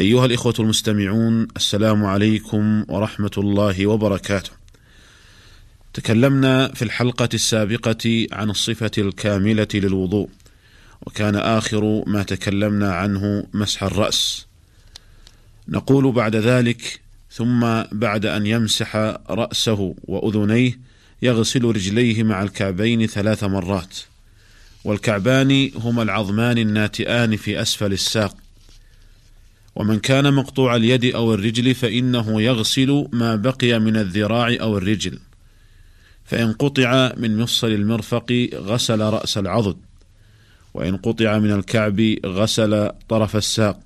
أيها الإخوة المستمعون السلام عليكم ورحمة الله وبركاته. تكلمنا في الحلقة السابقة عن الصفة الكاملة للوضوء، وكان آخر ما تكلمنا عنه مسح الرأس. نقول بعد ذلك ثم بعد أن يمسح رأسه وأذنيه يغسل رجليه مع الكعبين ثلاث مرات. والكعبان هما العظمان الناتئان في أسفل الساق ومن كان مقطوع اليد أو الرجل فإنه يغسل ما بقي من الذراع أو الرجل. فإن قطع من مفصل المرفق غسل رأس العضد وإن قطع من الكعب غسل طرف الساق.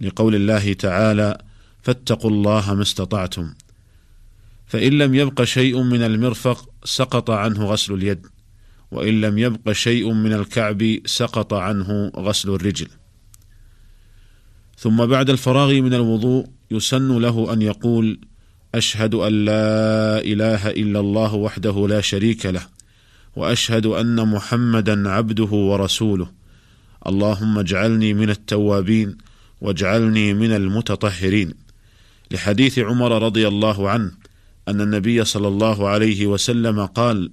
لقول الله تعالى فاتقوا الله ما استطعتم. فإن لم يبق شيء من المرفق سقط عنه غسل اليد وإن لم يبق شيء من الكعب سقط عنه غسل الرجل. ثم بعد الفراغ من الوضوء يسن له أن يقول أشهد أن لا إله إلا الله وحده لا شريك له وأشهد أن محمدا عبده ورسوله. اللهم اجعلني من التوابين واجعلني من المتطهرين. لحديث عمر رضي الله عنه أن النبي صلى الله عليه وسلم قال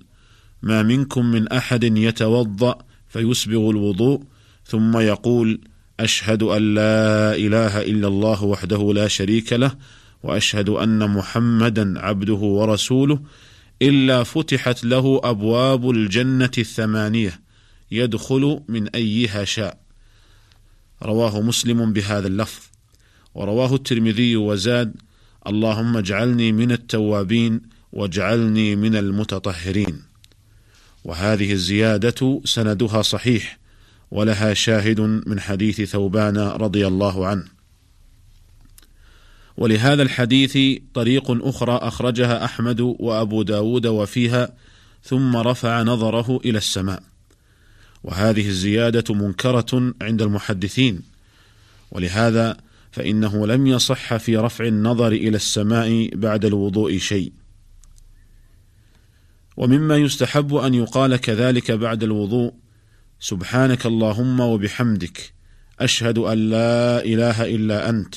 ما منكم من أحد يتوضأ فيسبغ الوضوء ثم يقول أشهد أن لا إله إلا الله وحده لا شريك له وأشهد أن محمدا عبده ورسوله إلا فتحت له أبواب الجنة الثمانية يدخل من أيها شاء. رواه مسلم بهذا اللفظ. ورواه الترمذي وزاد اللهم اجعلني من التوابين واجعلني من المتطهرين. وهذه الزيادة سندها صحيح. ولها شاهد من حديث ثوبان رضي الله عنه. ولهذا الحديث طريق أخرى أخرجها أحمد وأبو داود وفيها ثم رفع نظره إلى السماء. وهذه الزيادة منكرة عند المحدثين. ولهذا فإنه لم يصح في رفع النظر إلى السماء بعد الوضوء شيء. ومما يستحب أن يقال كذلك بعد الوضوء سبحانك اللهم وبحمدك أشهد أن لا إله إلا أنت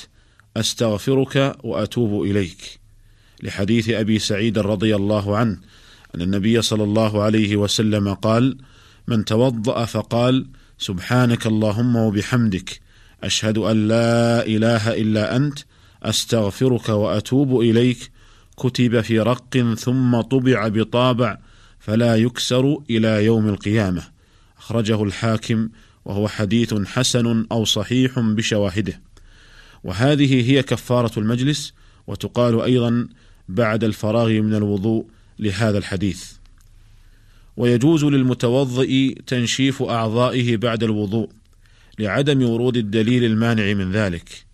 أستغفرك وأتوب إليك. لحديث أبي سعيد رضي الله عنه أن النبي صلى الله عليه وسلم قال من توضأ فقال سبحانك اللهم وبحمدك أشهد أن لا إله إلا أنت أستغفرك وأتوب إليك. كتب في رق ثم طبع بطابع فلا يكسر إلى يوم القيامة. أخرجه الحاكم وهو حديث حسن أو صحيح بشواهده. وهذه هي كفارة المجلس وتقال أيضا بعد الفراغ من الوضوء لهذا الحديث. ويجوز للمتوضئ تنشيف أعضائه بعد الوضوء لعدم ورود الدليل المانع من ذلك.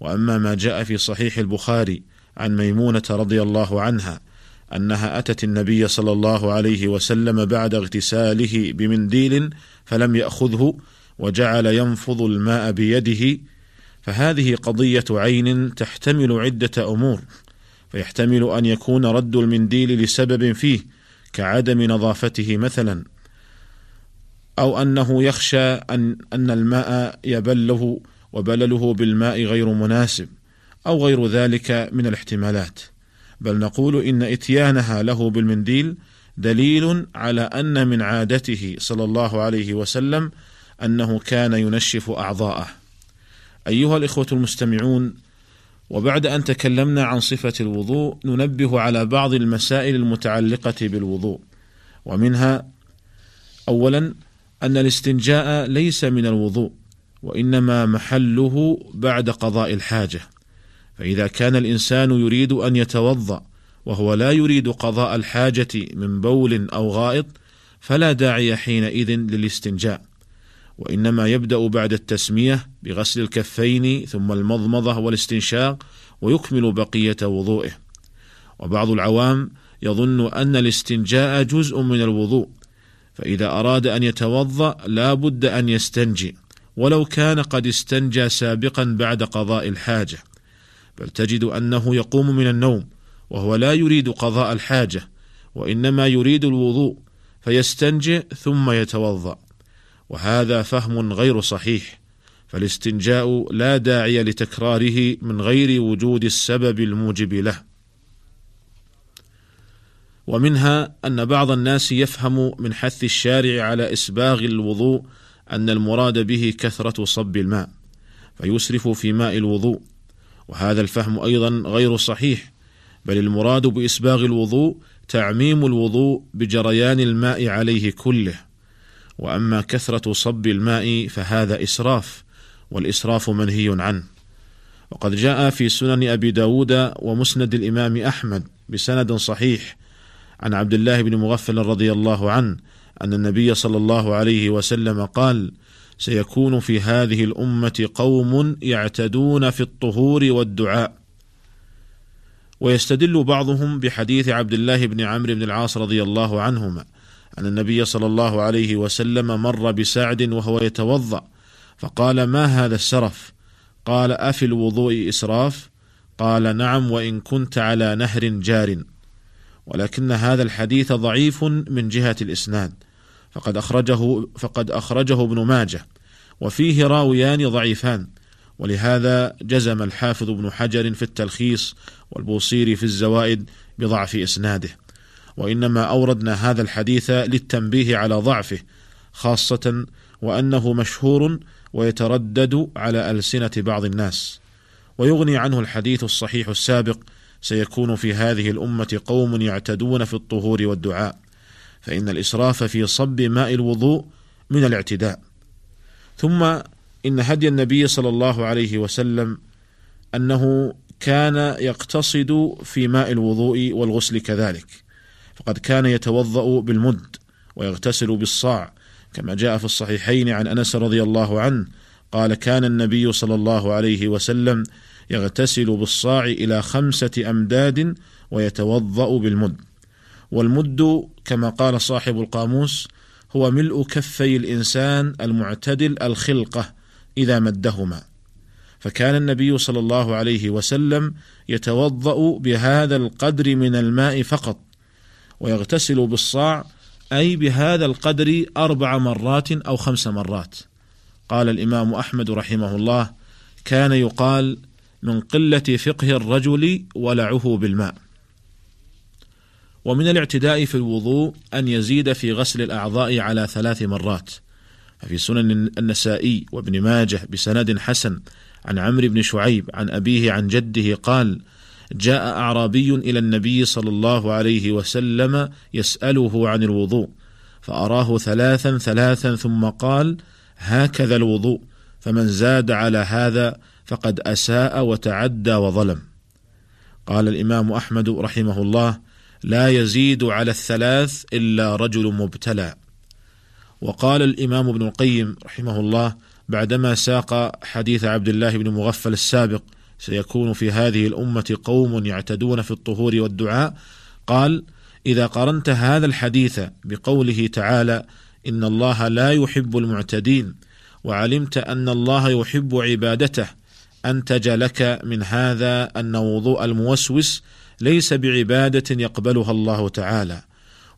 وأما ما جاء في صحيح البخاري عن ميمونة رضي الله عنها أنها أتت النبي صلى الله عليه وسلم بعد اغتساله بمنديل فلم يأخذه وجعل ينفض الماء بيده. فهذه قضية عين تحتمل عدة أمور فيحتمل أن يكون رد المنديل لسبب فيه كعدم نظافته مثلا أو أنه يخشى أن أن الماء يبله وبلله بالماء غير مناسب أو غير ذلك من الاحتمالات. بل نقول إن إتيانها له بالمنديل دليل على أن من عادته صلى الله عليه وسلم أنه كان ينشف أعضاءه. أيها الإخوة المستمعون وبعد أن تكلمنا عن صفة الوضوء ننبه على بعض المسائل المتعلقة بالوضوء ومنها اولا أن الاستنجاء ليس من الوضوء وإنما محله بعد قضاء الحاجة فإذا كان الإنسان يريد أن يتوضأ وهو لا يريد قضاء الحاجة من بول أو غائط فلا داعي حينئذ للاستنجاء. وإنما يبدأ بعد التسمية بغسل الكفين ثم المضمضة والاستنشاق ويكمل بقية وضوئه. وبعض العوام يظن أن الاستنجاء جزء من الوضوء فإذا أراد أن يتوضأ لا بد أن يستنجي ولو كان قد استنجى سابقا بعد قضاء الحاجة. بل تجد أنه يقوم من النوم وهو لا يريد قضاء الحاجة وإنما يريد الوضوء فيستنجي ثم يتوضأ. وهذا فهم غير صحيح فالاستنجاء لا داعي لتكراره من غير وجود السبب الموجب له. ومنها أن بعض الناس يفهم من حث الشارع على إسباغ الوضوء أن المراد به كثرة صب الماء فيسرف في ماء الوضوء. وهذا الفهم أيضا غير صحيح بل المراد بإسباغ الوضوء تعميم الوضوء بجريان الماء عليه كله. وأما كثرة صب الماء فهذا إسراف والإسراف منهي عنه. وقد جاء في سنن أبي داود ومسند الإمام أحمد بسند صحيح عن عبد الله بن مغفل رضي الله عنه أن النبي صلى الله عليه وسلم قال سيكون في هذه الأمة قوم يعتدون في الطهور والدعاء. ويستدل بعضهم بحديث عبد الله بن عمرو بن العاص رضي الله عنهما أن النبي صلى الله عليه وسلم مر بسعد وهو يتوضأ فقال ما هذا السرف؟ قال أفي الوضوء إسراف؟ قال نعم وإن كنت على نهر جار. ولكن هذا الحديث ضعيف من جهة الإسناد. فقد أخرجه فقد أخرجه ابن ماجه. وفيه راويان ضعيفان. ولهذا جزم الحافظ ابن حجر في التلخيص والبوصيري في الزوائد بضعف إسناده. وإنما أوردنا هذا الحديث للتنبيه على ضعفه خاصة وأنه مشهور ويتردد على ألسنة بعض الناس. ويغني عنه الحديث الصحيح السابق سيكون في هذه الأمة قوم يعتدون في الطهور والدعاء. فإن الإسراف في صب ماء الوضوء من الاعتداء. ثم إن هدي النبي صلى الله عليه وسلم أنه كان يقتصد في ماء الوضوء والغسل كذلك. فقد كان يتوضأ بالمد ويغتسل بالصاع. كما جاء في الصحيحين عن أنس رضي الله عنه قال كان النبي صلى الله عليه وسلم يغتسل بالصاع إلى خمسة أمداد ويتوضأ بالمد. والمد كما قال صاحب القاموس هو ملء كفي الإنسان المعتدل الخلقة إذا مدهما فكان النبي صلى الله عليه وسلم يتوضأ بهذا القدر من الماء فقط ويغتسل بالصاع أي بهذا القدر أربع مرات أو خمس مرات قال الإمام أحمد رحمه الله كان يقال من قلة فقه الرجل ولعه بالماء. ومن الاعتداء في الوضوء أن يزيد في غسل الأعضاء على ثلاث مرات. ففي سنن النسائي وابن ماجه بسند حسن عن عمرو بن شعيب عن أبيه عن جده قال: جاء أعرابي إلى النبي صلى الله عليه وسلم يسأله عن الوضوء، فأراه ثلاثا ثلاثا ثم قال: هكذا الوضوء، فمن زاد على هذا فقد أساء وتعدى وظلم قال الإمام أحمد رحمه الله لا يزيد على الثلاث إلا رجل مبتلى. وقال الإمام ابن القيم رحمه الله بعدما ساق حديث عبد الله بن مغفل السابق سيكون في هذه الأمة قوم يعتدون في الطهور والدعاء قال إذا قرنت هذا الحديث بقوله تعالى إن الله لا يحب المعتدين وعلمت أن الله يحب عبادته أنتج لك من هذا أن وضوء الموسوس ليس بعبادة يقبلها الله تعالى.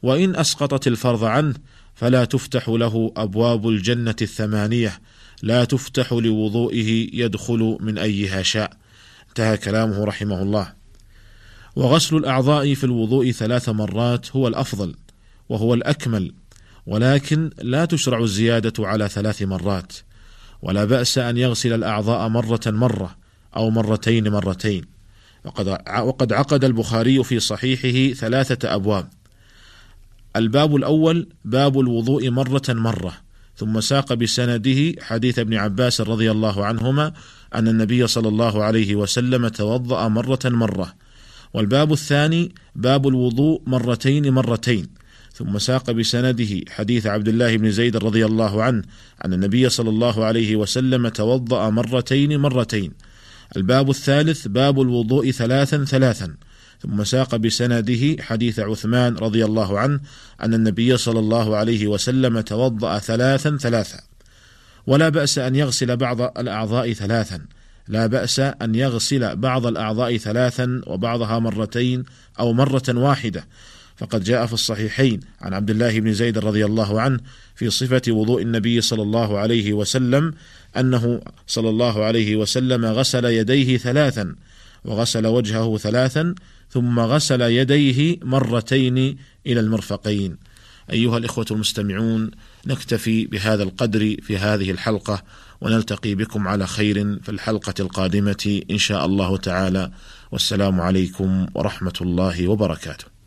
وإن أسقطت الفرض عنه فلا تفتح له أبواب الجنة الثمانية لا تفتح لوضوئه يدخل من أيها شاء. انتهى كلامه رحمه الله. وغسل الأعضاء في الوضوء ثلاث مرات هو الأفضل وهو الأكمل ولكن لا تشرع الزيادة على ثلاث مرات. ولا بأس أن يغسل الأعضاء مرة مرة أو مرتين مرتين. وقد وقد عقد البخاري في صحيحه ثلاثة أبواب. الباب الأول باب الوضوء مرة مرة ثم ساق بسنده حديث ابن عباس رضي الله عنهما أن النبي صلى الله عليه وسلم توضأ مرة مرة. والباب الثاني باب الوضوء مرتين مرتين ثم ساق بسنده حديث عبد الله بن زيد رضي الله عنه أن النبي صلى الله عليه وسلم توضأ مرتين مرتين. الباب الثالث باب الوضوء ثلاثا ثلاثا. ثم ساق بسنده حديث عثمان رضي الله عنه أن النبي صلى الله عليه وسلم توضأ ثلاثا ثلاثا. ولا بأس أن يغسل بعض الأعضاء ثلاثا. لا بأس أن يغسل بعض الأعضاء ثلاثا وبعضها مرتين أو مرة واحدة. فقد جاء في الصحيحين عن عبد الله بن زيد رضي الله عنه في صفة وضوء النبي صلى الله عليه وسلم أنه صلى الله عليه وسلم غسل يديه ثلاثا وغسل وجهه ثلاثا ثم غسل يديه مرتين إلى المرفقين. أيها الإخوة المستمعون نكتفي بهذا القدر في هذه الحلقة ونلتقي بكم على خير في الحلقة القادمة إن شاء الله تعالى. والسلام عليكم ورحمة الله وبركاته.